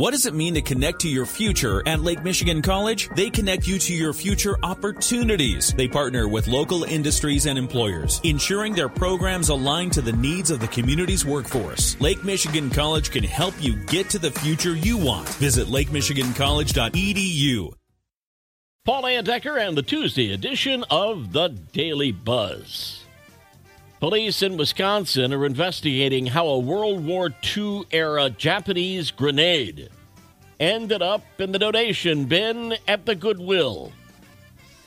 What does it mean to connect to your future at Lake Michigan College? They connect you to your future opportunities. They partner with local industries and employers, ensuring their programs align to the needs of the community's workforce. Lake Michigan College can help you get to the future you want. Visit lakemichigancollege.edu. Paul Layendecker and the Tuesday edition of the Daily Buzz. Police in Wisconsin are investigating how a World War II era Japanese grenade ended up in the donation bin at the Goodwill.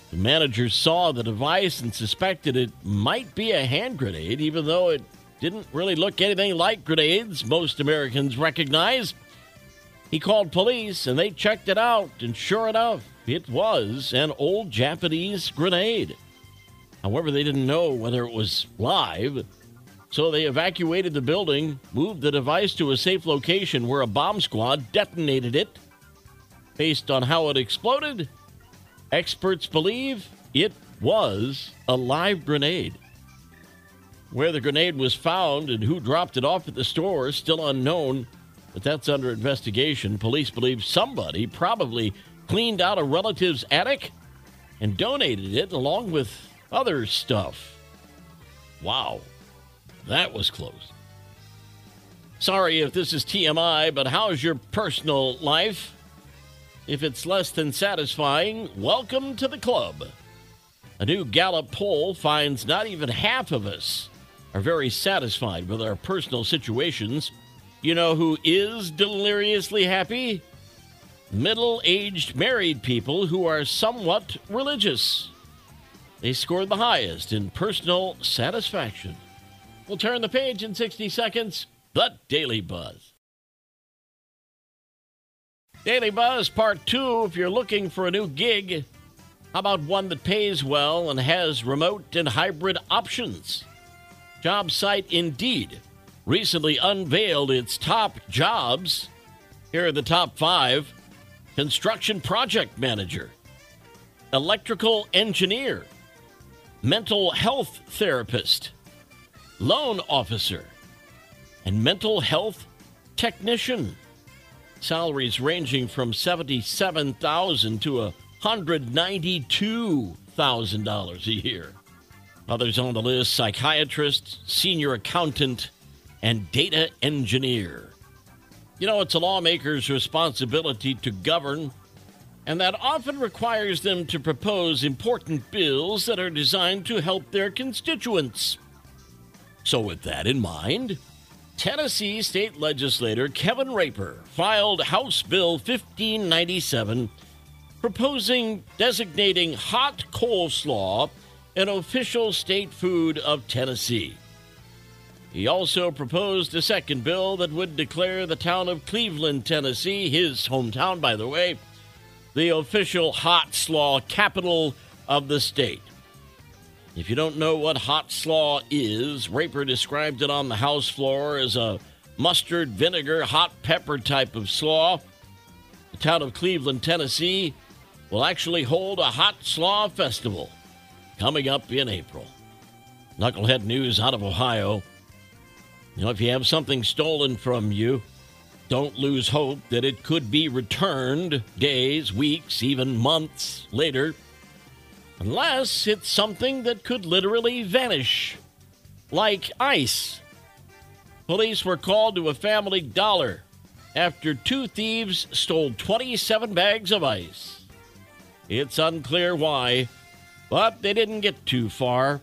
The manager saw the device and suspected it might be a hand grenade, even though it didn't really look anything like grenades most Americans recognize. He called police and they checked it out, and sure enough, it was an old Japanese grenade. However, they didn't know whether it was live, so they evacuated the building, moved the device to a safe location where a bomb squad detonated it. Based on how it exploded, experts believe it was a live grenade. Where the grenade was found and who dropped it off at the store is still unknown, but that's under investigation. Police believe somebody probably cleaned out a relative's attic and donated it along with other stuff. Wow, that was close. Sorry if this is TMI, but how's your personal life? If it's less than satisfying, welcome to the club. A new Gallup poll finds not even half of us are very satisfied with our personal situations. You know who is deliriously happy? Middle aged married people who are somewhat religious. They scored the highest in personal satisfaction. We'll turn the page in 60 seconds. The Daily Buzz. Daily Buzz Part 2. If you're looking for a new gig, how about one that pays well and has remote and hybrid options? Job site Indeed recently unveiled its top jobs. Here are the top five construction project manager, electrical engineer, mental health therapist, loan officer, and mental health technician. Salaries ranging from 77,000 to $192,000 a year. Others on the list psychiatrist, senior accountant, and data engineer. You know, it's a lawmaker's responsibility to govern and that often requires them to propose important bills that are designed to help their constituents. So, with that in mind, Tennessee state legislator Kevin Raper filed House Bill 1597 proposing designating hot coleslaw an official state food of Tennessee. He also proposed a second bill that would declare the town of Cleveland, Tennessee, his hometown, by the way, the official hot slaw capital of the state. If you don't know what hot slaw is, Raper described it on the House floor as a mustard, vinegar, hot pepper type of slaw. The town of Cleveland, Tennessee, will actually hold a hot slaw festival coming up in April. Knucklehead news out of Ohio. You know, if you have something stolen from you, don't lose hope that it could be returned days, weeks, even months later, unless it's something that could literally vanish, like ice. Police were called to a family dollar after two thieves stole 27 bags of ice. It's unclear why, but they didn't get too far.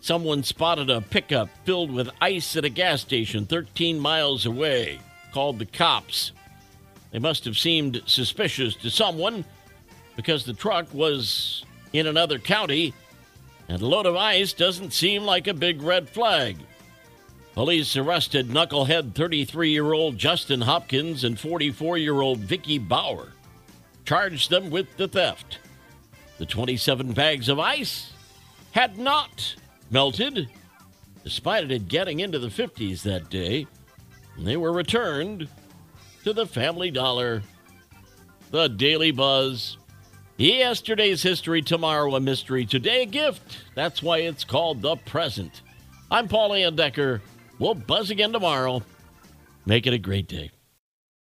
Someone spotted a pickup filled with ice at a gas station 13 miles away called the cops. They must have seemed suspicious to someone because the truck was in another county and a load of ice doesn't seem like a big red flag. Police arrested knucklehead 33 year old Justin Hopkins and 44 year old Vicky Bauer, charged them with the theft. The 27 bags of ice had not melted, despite it getting into the 50s that day. They were returned to the Family Dollar. The Daily Buzz. Yesterday's history, tomorrow a mystery, today a gift. That's why it's called the present. I'm Paul Decker. We'll buzz again tomorrow. Make it a great day.